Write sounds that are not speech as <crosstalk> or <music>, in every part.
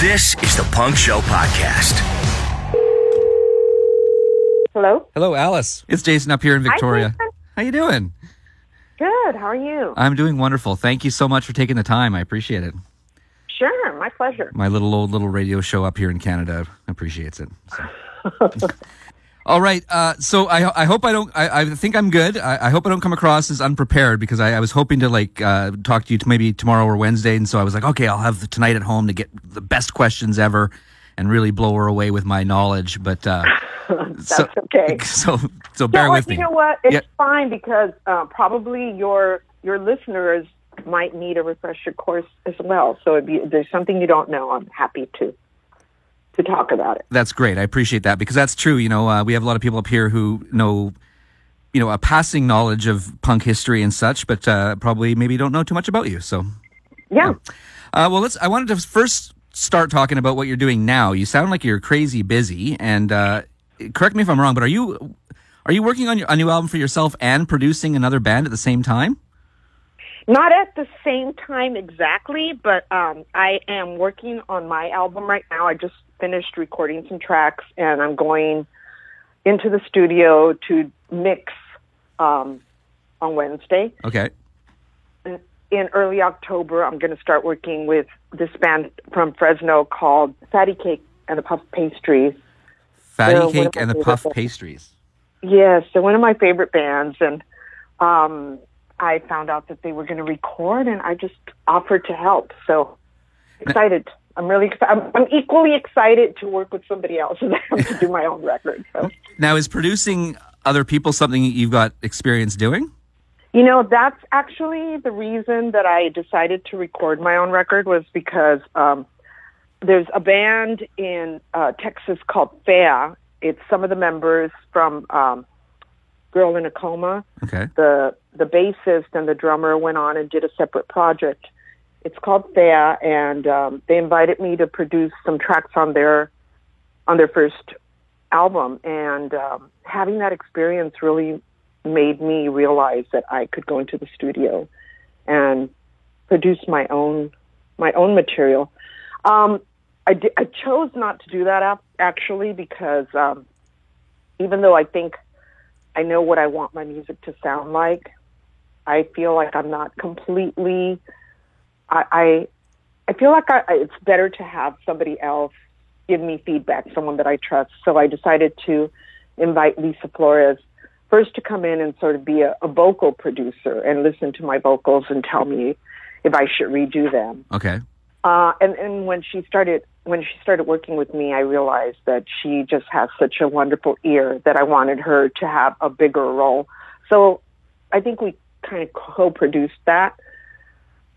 This is the Punk Show Podcast. Hello. Hello, Alice. It's Jason up here in Victoria. Jason. How you doing? Good. How are you? I'm doing wonderful. Thank you so much for taking the time. I appreciate it. Sure. My pleasure. My little old little radio show up here in Canada appreciates it. So. <laughs> All right. Uh, so I, I hope I don't. I, I think I'm good. I, I hope I don't come across as unprepared because I, I was hoping to like uh, talk to you to maybe tomorrow or Wednesday, and so I was like, okay, I'll have tonight at home to get the best questions ever and really blow her away with my knowledge. But uh, <laughs> That's so, okay. <laughs> So so bear with you know what? It's Yeah. fine because uh, probably your your listeners might need a refresher course as well. So if, you, if there's something you don't know, I'm happy to to talk about it. That's great. I appreciate that because that's true. You know, uh, we have a lot of people up here who know, you know, a passing knowledge of punk history and such, but uh, probably maybe don't know too much about you. So, Yeah. uh, well, let's. I wanted to first start talking about what you're doing now. You sound like you're crazy busy, and uh, correct me if I'm wrong, but are you are you working on your, a new album for yourself and producing another band at the same time? Not at the same time exactly, but um, I am working on my album right now. I just finished recording some tracks, and I'm going into the studio to mix um, on Wednesday. Okay. in early October, I'm going to start working with this band from Fresno called Fatty Cake and the Puff Pastries. Fatty cake and the puff pastries. Yes, they're one of my favorite bands, and um, I found out that they were going to record, and I just offered to help. So excited! I'm really excited. I'm, I'm equally excited to work with somebody else <laughs> as I am to do my own record. So. Now, is producing other people something you've got experience doing? You know, that's actually the reason that I decided to record my own record was because um, there's a band in uh, Texas called Fea. It's some of the members from um, Girl in a Coma. Okay. The the bassist and the drummer went on and did a separate project. It's called Fea, and um, they invited me to produce some tracks on their on their first album. And um, having that experience really made me realize that I could go into the studio and produce my own my own material. Um, I, di- I chose not to do that actually because um, even though I think I know what I want my music to sound like, I feel like I'm not completely. I I, I feel like I, it's better to have somebody else give me feedback, someone that I trust. So I decided to invite Lisa Flores first to come in and sort of be a, a vocal producer and listen to my vocals and tell me if I should redo them. Okay. Uh, and, and when she started when she started working with me, I realized that she just has such a wonderful ear that I wanted her to have a bigger role. So I think we kind of co-produced that.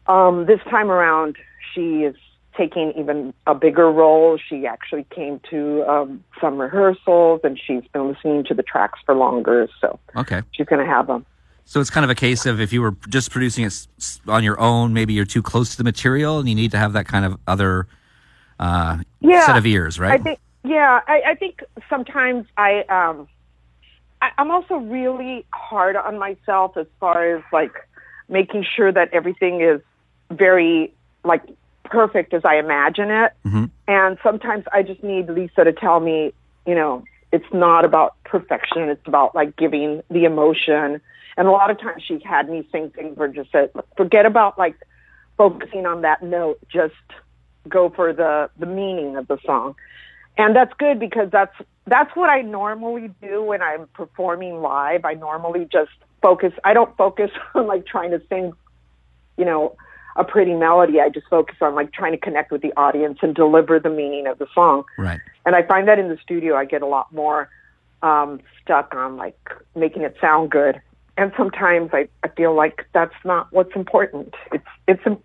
Um, this time around, she is taking even a bigger role. She actually came to um, some rehearsals, and she's been listening to the tracks for longer. So Okay. she's going to have them. So it's kind of a case of if you were just producing it on your own, maybe you're too close to the material, and you need to have that kind of other uh, Yeah, set of ears, right? I think, yeah, I, I think sometimes I, um, I, I'm also really hard on myself as far as like making sure that everything is very like perfect as I imagine it. Mhm. And sometimes I just need Lisa to tell me, you know, it's not about perfection. It's about like giving the emotion. And a lot of times she had me sing things where just said, forget about like focusing on that note. Just go for the the meaning of the song and that's good because that's that's what I normally do when I'm performing live. I normally just focus. I don't focus <laughs> on like trying to sing, you know, a pretty melody. I just focus on like trying to connect with the audience and deliver the meaning of the song. right. And I find that in the studio, I get a lot more um, stuck on like making it sound good. And sometimes I, I feel like that's not what's important. It's it's a,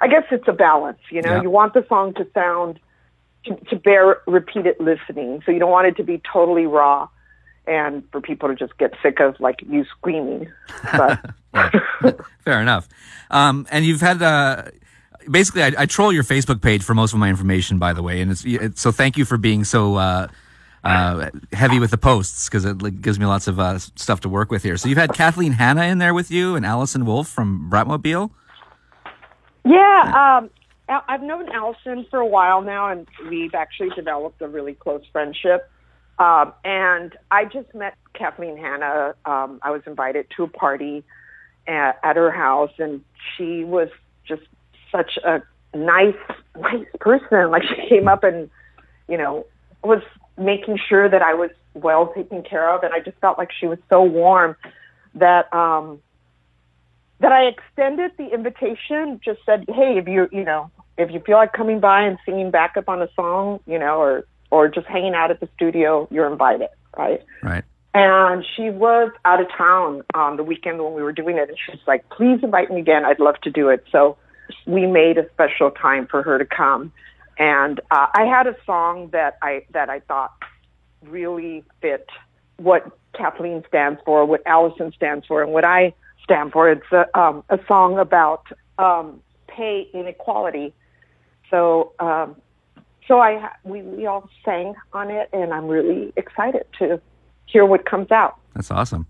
I guess it's a balance. You know, Yeah. you want the song to sound to, to bear repeated listening. So you don't want it to be totally raw, and for people to just get sick of like you screaming. But <laughs> Fair enough. Um, and you've had uh, basically, I, I troll your Facebook page for most of my information, by the way, and it's, it's so thank you for being so. Uh, uh, heavy with the posts because it like, gives me lots of uh, stuff to work with here. So you've had Kathleen Hanna in there with you and Allison Wolfe from Bratmobile. Yeah, um, I've known Allison for a while now, and we've actually developed a really close friendship. Um, and I just met Kathleen Hanna. Um, I was invited to a party at, at her house, and she was just such a nice, nice person. Like she came up and, you know, was making sure that I was well taken care of, and I just felt like she was so warm that um, that I extended the invitation. Just said, hey, if you you know if you feel like coming by and singing backup on a song, you know, or or just hanging out at the studio, you're invited, right? Right. And she was out of town on the weekend when we were doing it, and she's like, "Please invite me again. I'd love to do it." So we made a special time for her to come, and uh, I had a song that I that I thought really fit what Kathleen stands for, what Allison stands for, and what I stand for. It's a, um, a song about um, pay inequality. So, um, so I we we all sang on it, and I'm really excited to hear what comes out. That's awesome.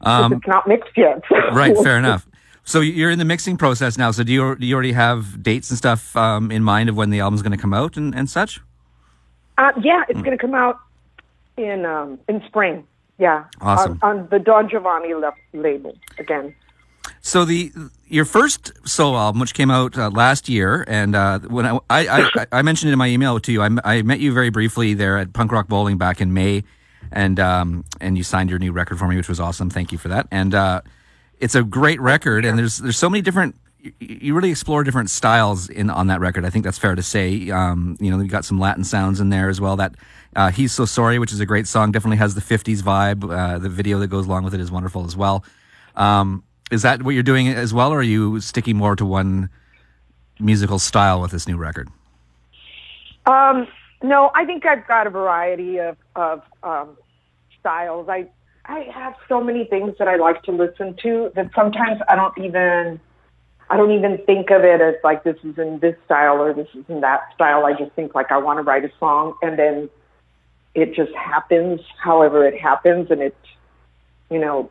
Um, it's not mixed yet. <laughs> right. Fair <laughs> enough. So you're in the mixing process now. So do you do you already have dates and stuff um, in mind of when the album's going to come out and, and such? Uh, yeah, it's going to come out in um, in spring. Yeah, Awesome. on, on the Don Giovanni le- label again. So the your first solo album, which came out uh, last year, and uh, when I, I, I <laughs> I mentioned it in my email to you, I, I met you very briefly there at Punk Rock Bowling back in May, and um, and you signed your new record for me, which was awesome. Thank you for that. And uh, it's a great record, and there's there's so many different. You you really explore different styles in on that record. I think that's fair to say. Um, you know, you got some Latin sounds in there as well. That uh, "He's So Sorry," which is a great song, definitely has the '50s vibe. Uh, the video that goes along with it is wonderful as well. Um, is that what you're doing as well, or are you sticking more to one musical style with this new record? Um, no, I think I've got a variety of of um, styles. I I have so many things that I like to listen to that sometimes I don't even I don't even think of it as like this is in this style or this is in that style. I just think like I want to write a song and then it just happens however it happens and it you know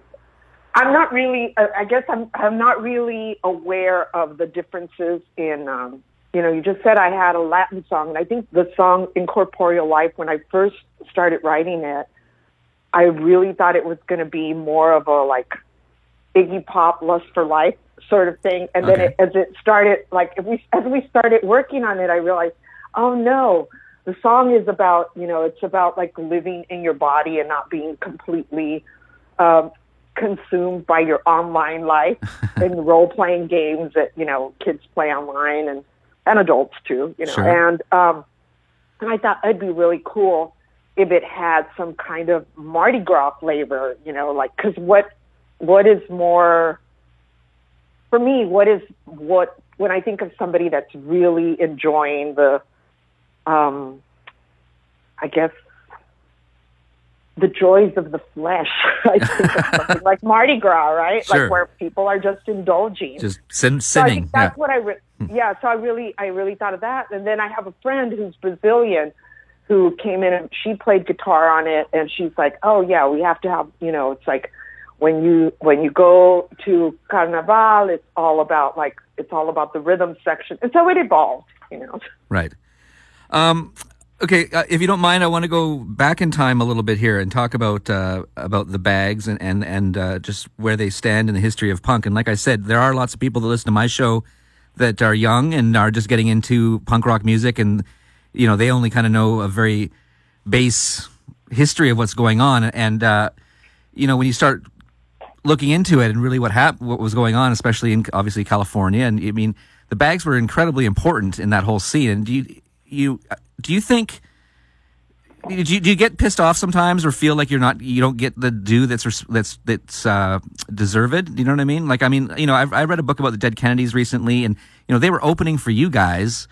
I'm not really I guess I'm I'm not really aware of the differences in um you know, you just said I had a Latin song, and I think the song Incorporeal Life, when I first started writing it, I really thought it was going to be more of a like Iggy Pop, Lust for Life sort of thing. And then Okay. it, as it started, like if we as we started working on it, I realized, oh no, the song is about you know it's about like living in your body and not being completely um, consumed by your online life <laughs> and role playing games that you know kids play online and and adults too you know Sure. and um and I thought it'd be really cool if it had some kind of Mardi Gras flavor you know like because what what is more for me what is what when I think of somebody that's really enjoying the um I guess the joys of the flesh. <laughs> I think like <laughs> Mardi Gras, right? Sure. Like where people are just indulging. Just sin- so sinning. think that's yeah. what I re- yeah. So I really I really thought of that, and then I have a friend who's Brazilian who came in and she played guitar on it, and she's like, oh yeah, we have to have you know, it's like when you when you go to Carnaval, it's all about like it's all about the rhythm section, and so it evolved, you know. Right. Um, okay, uh, if you don't mind, I want to go back in time a little bit here and talk about uh, about the bags and and and uh, just where they stand in the history of punk. And like I said, there are lots of people that listen to my show that are young and are just getting into punk rock music, and you know they only kind of know a very base history of what's going on. And uh, you know when you start looking into it and really what hap- what was going on, especially in obviously California. And I mean, the bags were incredibly important in that whole scene. And you you do you think? Do you, do you get pissed off sometimes, or feel like you're not you don't get the due that's that's that's uh, deserved? You know what I mean? Like, I mean, you know, I've, I read a book about the Dead Kennedys recently, and you know, they were opening for you guys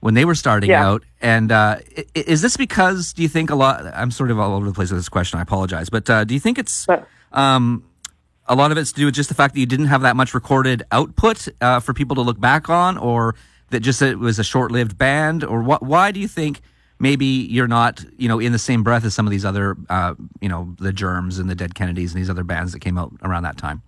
when they were starting Yeah. out. And uh, is this because do you think a lot? I'm sort of all over the place with this question. I apologize, but uh, do you think it's um, a lot of it's to do with just the fact that you didn't have that much recorded output uh, for people to look back on, or that just it was a short-lived band, or what? Why do you think maybe you're not, you know, in the same breath as some of these other, uh, you know, the Germs and the Dead Kennedys and these other bands that came out around that time?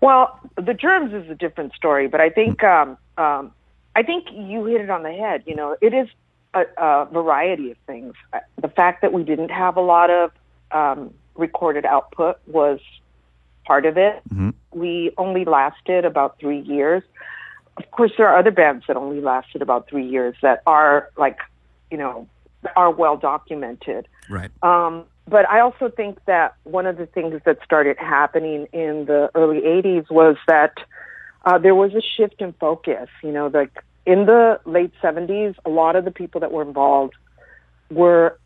Well, the germs is a different story, but I think um, um, I think you hit it on the head. You know, it is a, a variety of things. Uh, The fact that we didn't have a lot of um, recorded output was part of it. Mhm. We only lasted about three years. Of course, there are other bands that only lasted about three years that are like, you know, are well documented. Right. Um, but I also think that one of the things that started happening in the early 80s was that uh, there was a shift in focus. You know, like in the late 70s, a lot of the people that were involved were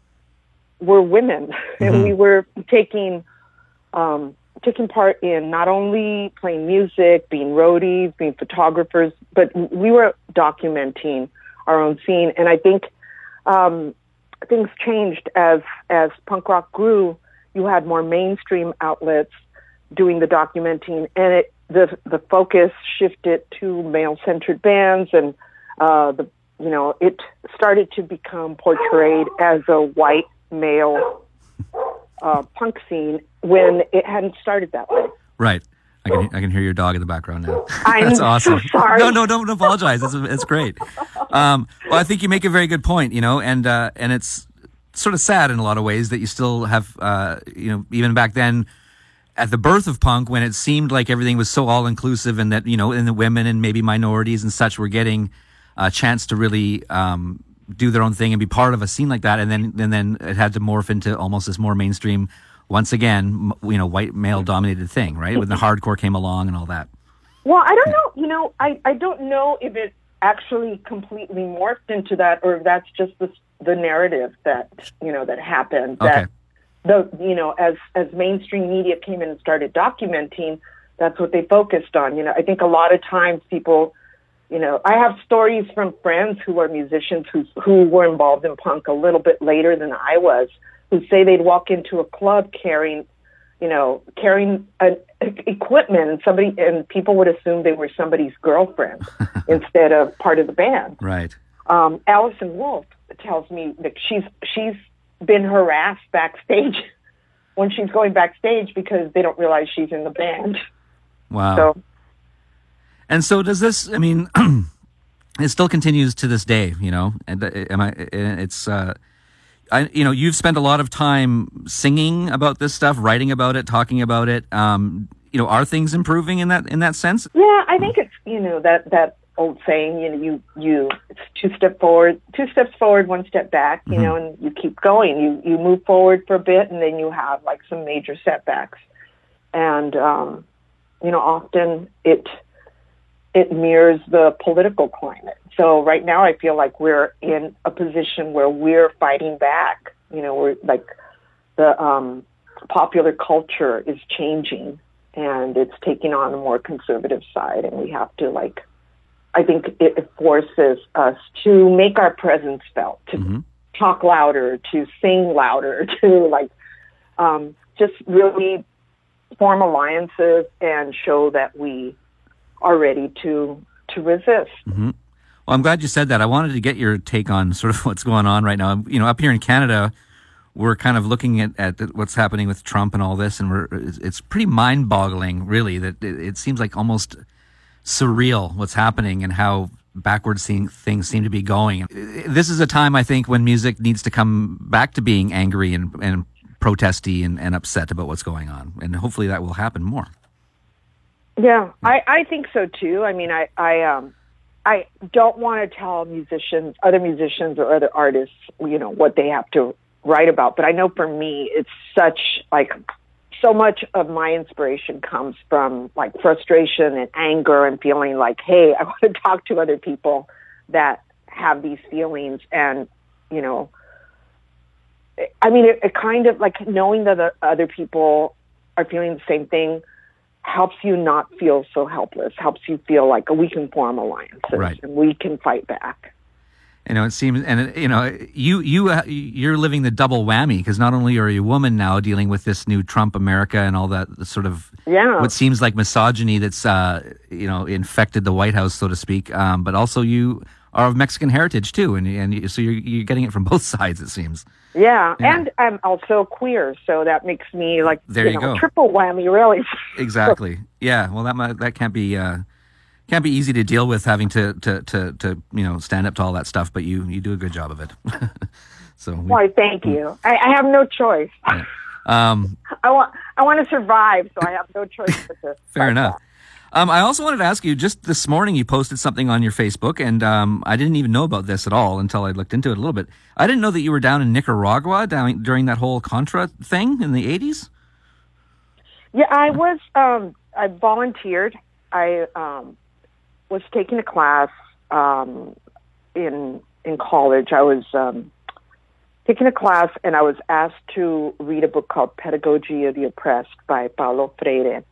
were women, <laughs> and we were taking um, taking part in not only playing music, being roadies, being photographers, but we were documenting our own scene. And I think um, things changed as as punk rock grew. You had more mainstream outlets doing the documenting, and it the the focus shifted to male centered bands, and uh, the you know it started to become portrayed as a white male uh, punk scene when it hadn't started that way. Right. I can, I can hear your dog in the background now. <laughs> That's so awesome. <laughs> sorry. No, no, don't apologize. It's, it's great. Um, well, I think you make a very good point, you know, and, uh, and it's sort of sad in a lot of ways that you still have, uh, you know, even back then at the birth of punk when it seemed like everything was so all inclusive and that, you know, and the women and maybe minorities and such were getting a chance to really, um, do their own thing and be part of a scene like that. And then, and then it had to morph into almost this more mainstream, once again, you know, white male dominated thing, right? When the hardcore came along and all that. Well, I don't know. You know, I, I don't know if it actually completely morphed into that, or if that's just the the narrative that you know that happened. Okay. That the you know as as mainstream media came in and started documenting, that's what they focused on. You know, I think a lot of times people, you know, I have stories from friends who are musicians who who were involved in punk a little bit later than I was, who say they'd walk into a club carrying you know, carrying an equipment and somebody and people would assume they were somebody's girlfriend <laughs> instead of part of the band. Right. Um, Allison Wolfe tells me that she's she's been harassed backstage <laughs> when she's going backstage because they don't realize she's in the band. Wow. So And so does this, I mean, <clears throat> it still continues to this day, you know, and uh, am I, it's, uh, I, you know, you've spent a lot of time singing about this stuff, writing about it, talking about it. Um, you know, are things improving in that, in that sense? yeah, I think it's you know that that old saying, you know, you you it's two step forward, two steps forward, one step back, you know, and you keep going. You you move forward for a bit, and then you have like some major setbacks, and um, you know, often it it mirrors the political climate. So right now, I feel like we're in a position where we're fighting back. You know, we're like the um, popular culture is changing and it's taking on a more conservative side, and we have to like. I think it forces us to make our presence felt, to talk louder, to sing louder, <laughs> to like um, just really form alliances and show that we are ready to to resist. Mm-hmm. Well, I'm glad you said that. I wanted to get your take on sort of <laughs> what's going on right now. You know, up here in Canada, we're kind of looking at, at what's happening with Trump and all this, and we're it's, it's pretty mind boggling, really, that it, it seems like almost surreal what's happening and how backwards seeing things seem to be going. This is a time, I think, when music needs to come back to being angry and, and protesty and, and upset about what's going on. And hopefully that will happen more. Yeah, I, I think so too. I mean, I, I, um, I don't want to tell musicians, other musicians or other artists, you know, what they have to write about. But I know for me, it's such like so much of my inspiration comes from like frustration and anger and feeling like, hey, I <laughs> want to talk to other people that have these feelings and, you know, I mean, it, it kind of like knowing that the other people are feeling the same thing helps you not feel so helpless, helps you feel like we can form alliances Right. and we can fight back. You know, it seems, and you know, you you uh, you're living the double whammy because not only are you a woman now dealing with this new Trump America and all that sort of Yeah. what seems like misogyny that's uh, you know infected the White House, so to speak, um, but also you are of Mexican heritage too, and and so you're you're getting it from <laughs> both sides, it seems. Yeah. Yeah. And I'm also queer, so that makes me like There you know, go. triple whammy really. <laughs> Exactly. Yeah. Well, that might, that can't be uh, can't be easy to deal with having to to to, to you know stand up to all that stuff. But you you do a good job of it. <laughs> so we- Why, thank you. I, I have no choice. um, I want I want to survive, so I have no choice but to. Fair enough. Um, I also wanted to ask you just this morning you posted something on your Facebook, and um, I didn't even know about this at all until I looked into it a little bit. I didn't know that you were down in Nicaragua down, during that whole Contra thing in the 80s. Yeah, I was. Um, I volunteered. I um, was taking a class um, in in college. I was um, taking a class, and I was asked to read a book called Pedagogy of the Oppressed by Paulo Freire.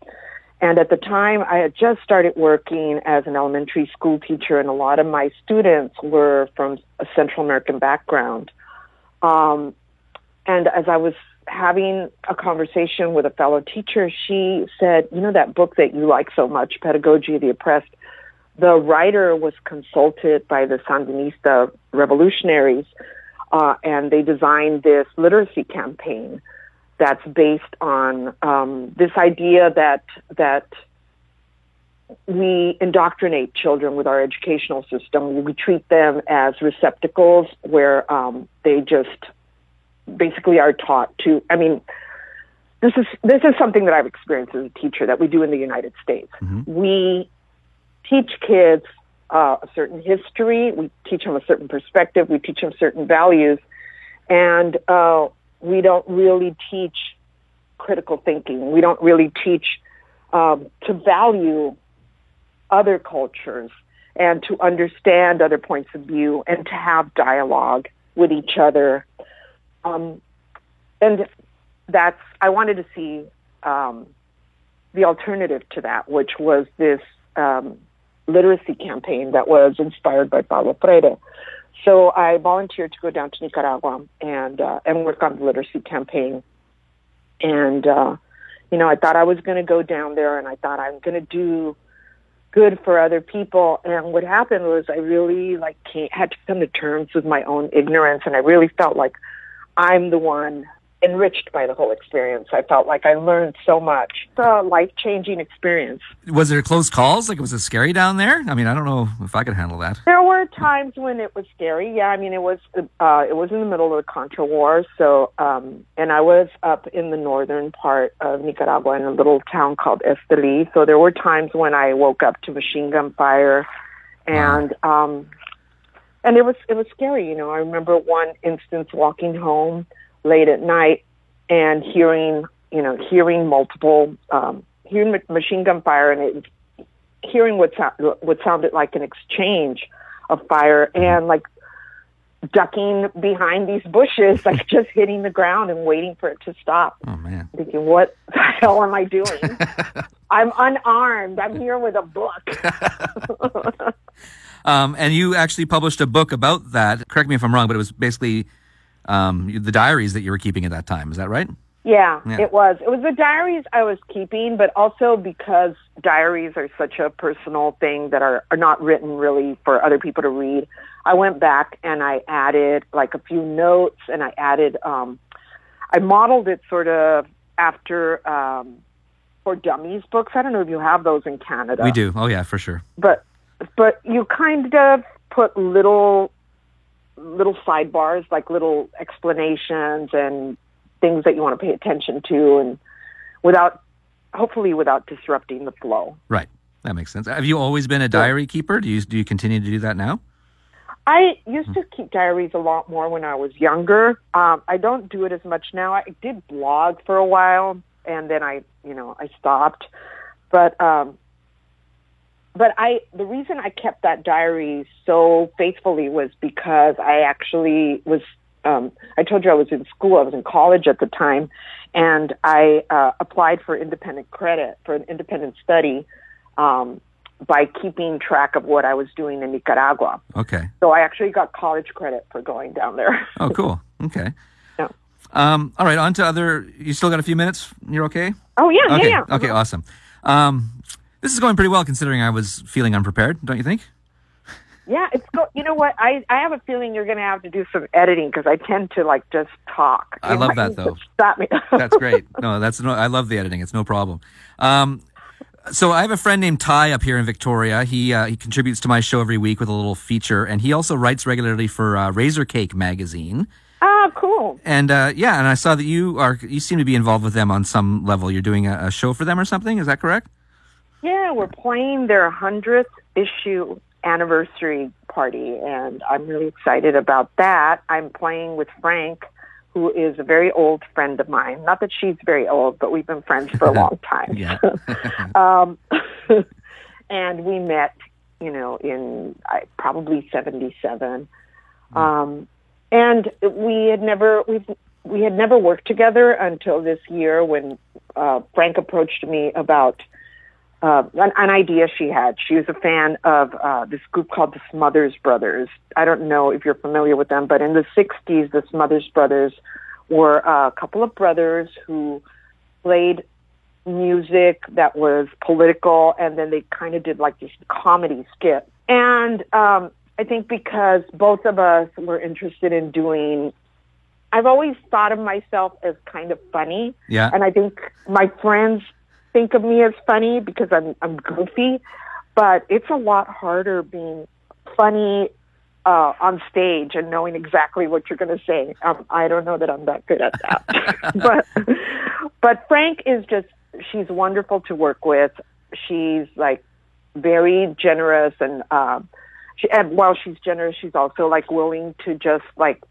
And at the time, I had just started working as an elementary school teacher, and a lot of my students were from a Central American background. Um, and as I was having a conversation with a fellow teacher, she said, You know, that book that you like so much, Pedagogy of the Oppressed, the writer was consulted by the Sandinista revolutionaries, uh, and they designed this literacy campaign that's based on um, this idea that that we indoctrinate children with our educational system. We treat them as receptacles where um, they just basically are taught to. I mean, this is this is something that I've experienced as a teacher that we do in the United States. We teach kids uh, a certain history. We teach them a certain perspective. We teach them certain values, and uh, we don't really teach critical thinking. We don't really teach um, to value other cultures and to understand other points of view and to have dialogue with each other. Um, and that's, I wanted to see um, the alternative to that, which was this um, literacy campaign that was inspired by Paulo Freire. So I volunteered to go down to Nicaragua and uh, and work on the literacy campaign. And uh, you know, I thought I was going to go down there, and I thought I'm going to do good for other people. And what happened was I really like came, had to come to terms with my own ignorance, and I really felt like I'm the one enriched by the whole experience. I felt like I learned so much. It's a life changing experience. Was there close calls? Like, was it scary down there? I mean, I don't know if I could handle that. There were times when it was scary. Yeah, I mean, it was uh, it was in the middle of the Contra War, so um, and I was up in the northern part of Nicaragua in a little town called Esteli. So there were times when I woke up to machine gun fire, and um, and it was it was scary. You know, I remember one instance walking home late at night and hearing you know hearing multiple um, hearing machine gun fire and it hearing what so- what sounded like an exchange of fire and like ducking behind these bushes like <laughs> just hitting the ground and waiting for it to stop Oh man. thinking what the hell am i doing <laughs> i'm unarmed i'm here with a book <laughs> Um, and you actually published a book about that. Correct me if I'm wrong, but it was basically um, the diaries that you were keeping at that time. Is that right? Yeah, Yeah. it was. It was the diaries I was keeping, but also because diaries are such a personal thing that are, are not written really for other people to read. I went back and I added like a few notes and I added, um, I modeled it sort of after, um, for dummies books. I don't know if you have those in Canada We do. Oh yeah, for sure. but but you kind of put little little sidebars like little explanations and things that you want to pay attention to and without hopefully without disrupting the flow Right. That makes sense. Have you always been a diary keeper? Do you do you continue to do that now? i used to keep diaries a lot more when i was younger um, i don't do it as much now i did blog for a while and then i you know i stopped but um but I the reason I kept that diary so faithfully was because I actually was um I told you I was in school, I was in college at the time and I uh applied for independent credit for an independent study um by keeping track of what I was doing in Nicaragua. Okay. So I actually got college credit for going down there. <laughs> Oh, cool. Okay. Yeah. Um, all right. On to other. You still got a few minutes. You're okay. Oh yeah, Okay. yeah, yeah. Okay. Awesome. Um, this is going pretty well considering I was feeling unprepared. Don't you think? Yeah, it's go. You know what? I I have a feeling you're going to have to do some editing because I tend to like just talk. I You love that, though. Stop me. <laughs> That's great. No, that's no. I love the editing. It's no problem. Um, So I have a friend named Ty up here in Victoria. He uh, he contributes to my show every week with a little feature, and he also writes regularly for uh, Razor Cake magazine. Ah, cool. And uh, yeah, and I saw that you are you seem to be involved with them on some level. You're doing a, a show for them or something. Is that correct? Yeah, we're playing their hundredth issue anniversary party, and I'm really excited about that. I'm playing with Phranc, who is a very old friend of mine. Not that she's very old, but we've been friends for a long <laughs> time. <laughs> <laughs> Um, and we met, you know, in I, probably '77, um, and we had never we've, we had never worked together until this year when uh, Phranc approached me about uh, an, an idea she had. She was a fan of uh, this group called the Smothers Brothers. I don't know if you're familiar with them, but in the '60s, the Smothers Brothers were a couple of brothers who played music that was political, and then they kind of did like this comedy skit. And um, I think because both of us were interested in doing, I've always thought of myself as kind of funny, Yeah. and I think my friends think of me as funny because I'm I'm goofy, but it's a lot harder being funny uh, on stage and knowing exactly what you're going to say. Um, I don't know that I'm that good at that, <laughs> <laughs> but but Phranc is just she's wonderful to work with. She's like very generous and um, she and while she's generous, she's also like willing to just like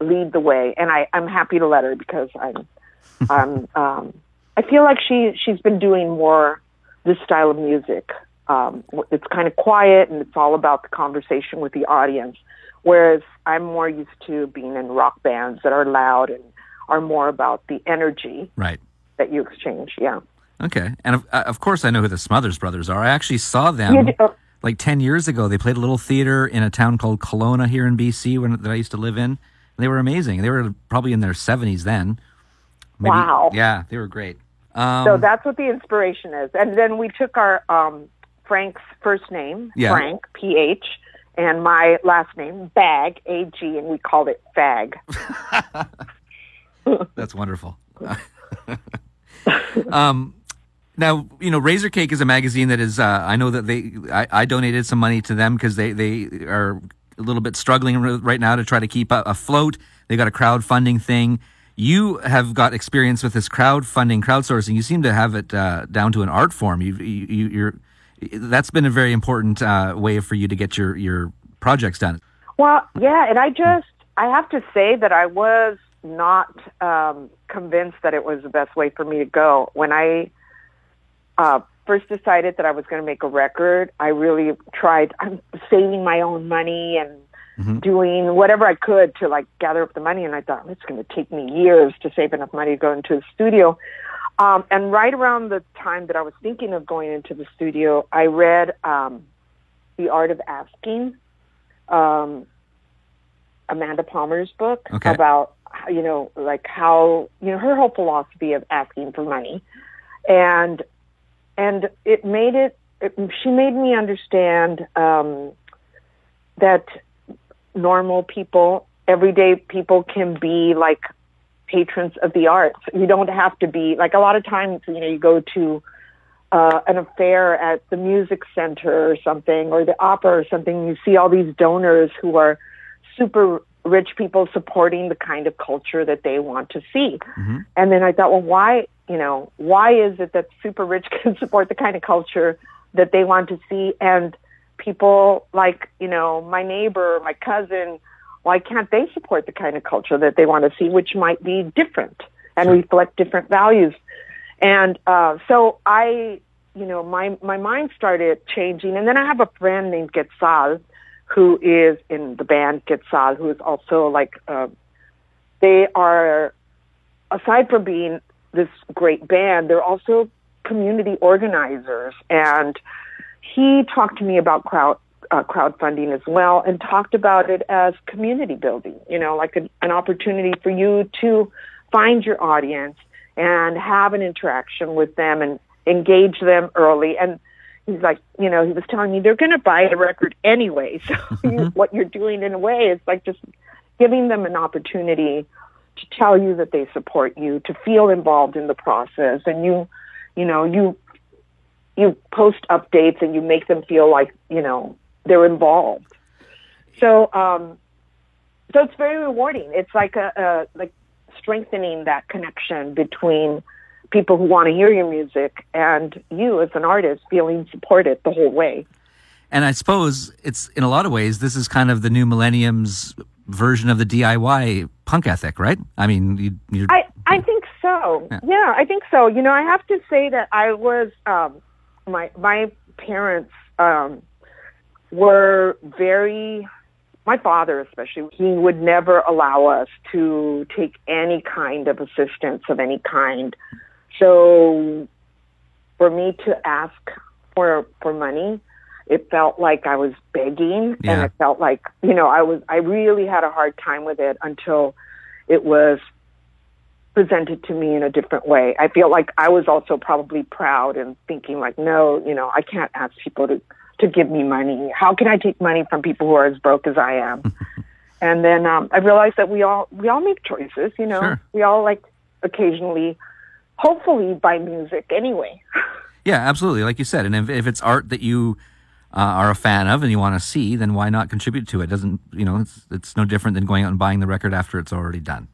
lead the way, and I I'm happy to let her because I'm <laughs> I'm um, I feel like she she's been doing more this style of music. Um, it's kind of quiet and it's all about the conversation with the audience, whereas I'm more used to being in rock bands that are loud and are more about the energy Right. that you exchange. Yeah. Okay. And of, uh, of course, I know who the Smothers Brothers are. I actually saw them like 10 years ago. They played a little theater in a town called Kelowna here in BC when, that I used to live in. They were amazing. They were probably in their 70s then. Wow. Yeah, they were great. Um, So that's what the inspiration is. And then we took our um, Phranc's first name, Yeah. Frank P H, and my last name Bag A G, and we called it Phag. <laughs> That's wonderful. <laughs> um, now you know Razor Cake is a magazine that is. Uh, I know that they. I, I donated some money to them because they they are a little bit struggling right now to try to keep afloat. They got a crowdfunding thing. You have got experience with this crowdfunding, crowdsourcing. You seem to have it uh, down to an art form. You, you, you're. That's been a very important uh, way for you to get your your projects done. Well, yeah, and I just I have to say that I was not um, convinced that it was the best way for me to go when I uh, first decided that I was going to make a record. I really tried. I'm saving my own money and doing whatever I could to like gather up the money. And I thought it's going to take me years to save enough money to go into the studio. Um, and right around the time that I was thinking of going into the studio, I read um, The Art of Asking, um, Amanda Palmer's book Okay. about you know like how you know her whole philosophy of asking for money, and and it made it. it she made me understand um, that normal people, everyday people, can be like patrons of the arts. You don't have to be like a lot of times. You know, you go to uh, an affair at the music center or something, or the opera or something. You see all these donors who are super rich people supporting the kind of culture that they want to see. And then I thought, well, why, you know, why is it that super rich <laughs> can support the kind of culture that they want to see and people like, you know, my neighbor, my cousin, why can't they support the kind of culture that they want to see, which might be different and reflect different values? And uh, so I, you know, my my mind started changing, and then I have a friend named Quetzal, who is in the band Quetzal, who is also like, uh, they are, aside from being this great band, they're also community organizers, and he talked to me about crowd uh, crowdfunding as well, and talked about it as community building. You know, like an, an opportunity for you to find your audience and have an interaction with them and engage them early. And he's like, you know, he was telling me they're going to buy a record anyway. <laughs> So you, <laughs> what you're doing in a way is like just giving them an opportunity to tell you that they support you, to feel involved in the process, and you, you know, you you post updates and you make them feel like you know they're involved. So um, so it's very rewarding. It's like a, a like strengthening that connection between people who want to hear your music and you as an artist feeling supported the whole way. And I suppose it's in a lot of ways this is kind of the new millennium's version of the DIY punk ethic, right? I mean, you, I I think so. Yeah. Yeah. I think so. You know, I have to say that I was um, my my parents um, were very. My father, especially, he would never allow us to take any kind of assistance of any kind. So, for me to ask for for money, it felt like I was begging, and Yeah. it felt like you know I was. I really had a hard time with it until it was presented to me in a different way. I feel like I was also probably proud and thinking like, no, you know, I can't ask people to to give me money. How can I take money from people who are as broke as I am? <laughs> and then um, I realized that we all we all make choices. You know, Sure. we all like occasionally, hopefully, buy music anyway. <laughs> Yeah, absolutely. Like you said, and if, if it's art that you uh, are a fan of and you want to see, then why not contribute to it? Doesn't you know? It's it's no different than going out and buying the record after it's already done,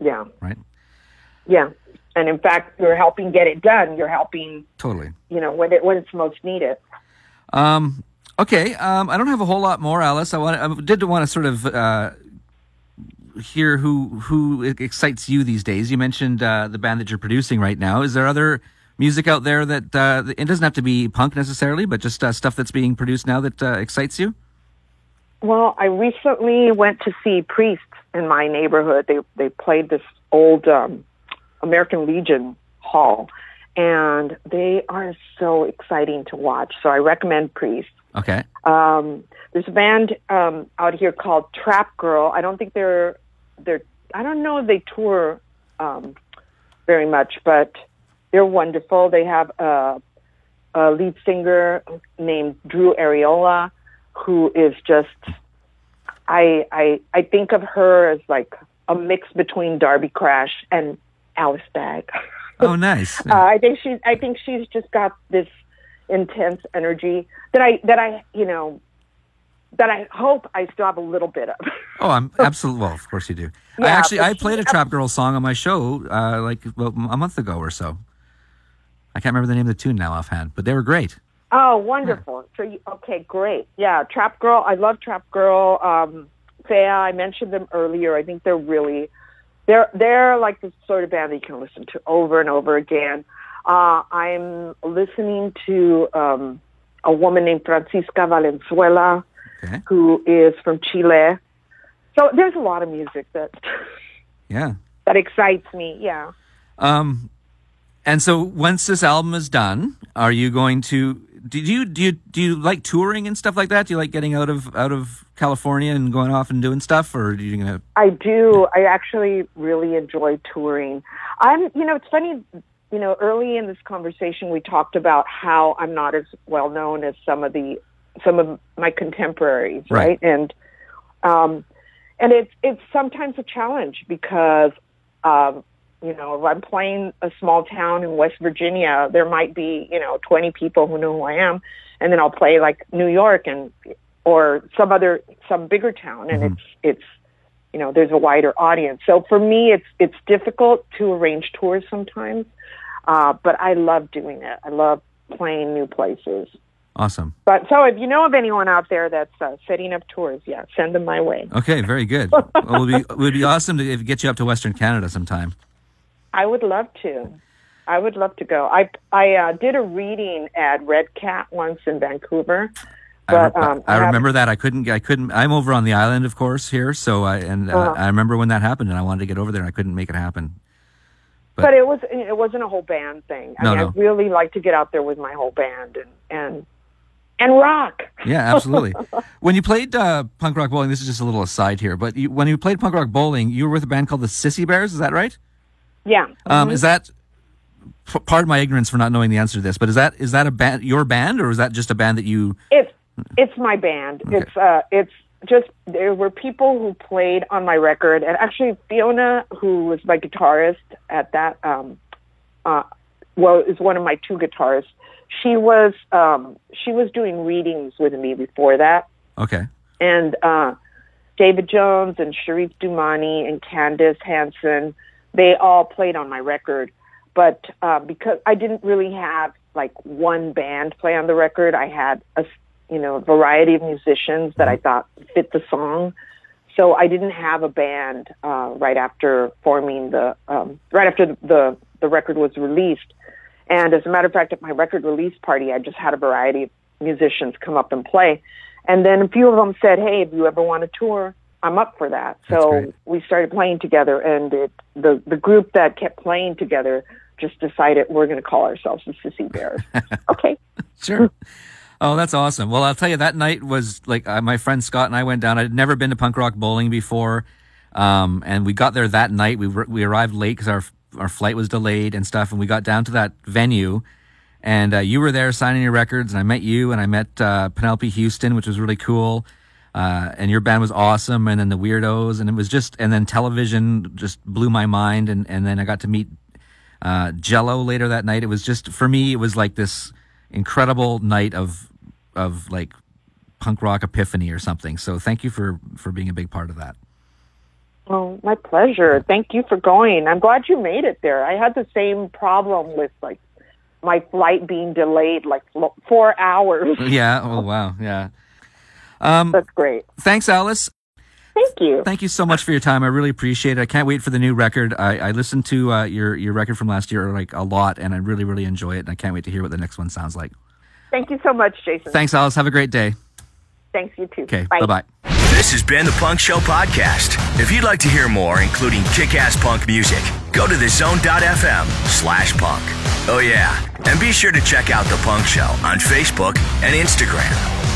yeah, right? yeah. And in fact, you're helping get it done. You're helping, Totally. you know, when it when it's most needed. Um, okay. Um, I don't have a whole lot more, Alice. I want. I did want to sort of uh, hear who who excites you these days. You mentioned uh, the band that you're producing right now. Is there other music out there that uh, it doesn't have to be punk necessarily, but just uh, stuff that's being produced now that uh, excites you? Well, I recently went to see Priest in my neighborhood. They they played this old um, American Legion hall, and they are so exciting to watch. So I recommend Priest. Okay. Um, there's a band um, out here called Trap Girl. I don't think they're they're I don't know if they tour um, very much, but they're wonderful. They have a, a lead singer named Drew Arriola, who is just I I I think of her as like a mix between Darby Crash and Alice Bag. Oh, nice. <laughs> Uh, I think she's. I think she's just got this intense energy that I that I you know that I hope I still have a little bit of. <laughs> Oh, I'm absolutely. Well, of course you do. I actually I played a Trap Girl song on my show uh, like well, a month ago or so. I can't remember the name of the tune now offhand, but they were great. Oh, wonderful! So you, okay, great. Yeah, Trap Girl. I love Trap Girl. Um, Fea, I mentioned them earlier. I think they're really they're they're like the sort of band that you can listen to over and over again. Uh, I'm listening to um, a woman named Francisca Valenzuela. Okay. who is from Chile. So there's a lot of music that Yeah. that excites me. Yeah. Um, and so once this album is done, are you going to? Did you do you do you like touring and stuff like that? Do you like getting out of out of California and going off and doing stuff, or are you gonna? I do. I actually really enjoy touring. I'm, you know, it's funny, you know, early in this conversation we talked about how I'm not as well known as some of the some of my contemporaries, Right. right? And um and it's it's sometimes a challenge because um you know, if I'm playing a small town in West Virginia, there might be, you know, 20 people who know who I am, and then I'll play like New York and or some other some bigger town and it's it's you know there's a wider audience so for me it's it's difficult to arrange tours sometimes uh but i love doing it i love playing new places Awesome. but so if you know of anyone out there that's uh, setting up tours yeah send them my way Okay, very good. <laughs> well, it would be it would be awesome to get you up to Western Canada sometime. I would love to i would love to go i i uh, did a reading at red cat once in vancouver but I, re- um I remember that I couldn't I couldn't I'm over on the island of course here so I and uh, Uh-huh. I remember when that happened and I wanted to get over there and I couldn't make it happen. but it was it wasn't a whole band thing. I No, mean, no. I really like to get out there with my whole band and and and rock. Yeah, absolutely. <laughs> when you played uh, punk rock bowling, this is just a little aside here, but you, when you played punk rock bowling, you were with a band called the Sissy Bears. Is that right? Yeah. Um, is that? p- Pardon my ignorance for not knowing the answer to this, but is that is that a band your band or is that just a band that you? It's it's my band. It's uh it's just there were people who played on my record and actually Fiona who was my guitarist at that um uh well is one of my two guitarists. she was um, she was doing readings with me before that, Okay. and uh, David Jones and Sharif Dumani and Candace Hansen, they all played on my record. But uh, because I didn't really have like one band play on the record, I had a you know a variety of musicians that I thought fit the song. So I didn't have a band uh, right after forming the um, right after the, the the record was released. And as a matter of fact, at my record release party, I just had a variety of musicians come up and play. And then a few of them said, "Hey, if you ever want to tour, I'm up for that." So we started playing together, and it, the the group that kept playing together just decided we're going to call ourselves the Sissy Bears. <laughs> okay. Sure. Oh, that's awesome. Well, I'll tell you, that night was like uh, my friend Scott and I went down. I'd never been to punk rock bowling before, um, and we got there that night. We we arrived late because our our flight was delayed and stuff, and we got down to that venue. And uh, you were there signing your records, and I met you, and I met uh, Penelope Houston, which was really cool. Uh, and your band was awesome, and then the Weirdos, and it was just, and then television just blew my mind, and and then I got to meet uh, Jello later that night. It was just for me, it was like this incredible night of of like punk rock epiphany or something. So thank you for for being a big part of that. Oh, my pleasure. Thank you for going. I'm glad you made it there. I had the same problem with like my flight being delayed like four hours. <laughs> Yeah. Oh wow. Yeah. Um, That's great. thanks, Alice. Thank you. Thank you so much for your time. I really appreciate it. I can't wait for the new record. I, I listened to uh, your your record from last year like a lot, and I really really enjoy it. And I can't wait to hear what the next one sounds like. Thank you so much, Jason. Thanks, Alice. Have a great day. Thanks, you too. Okay. Bye. Bye bye. This has been the Punk Show Podcast. If you'd like to hear more, including kick ass punk music, go to thezone.fm slash punk. Oh, yeah. And be sure to check out The Punk Show on Facebook and Instagram.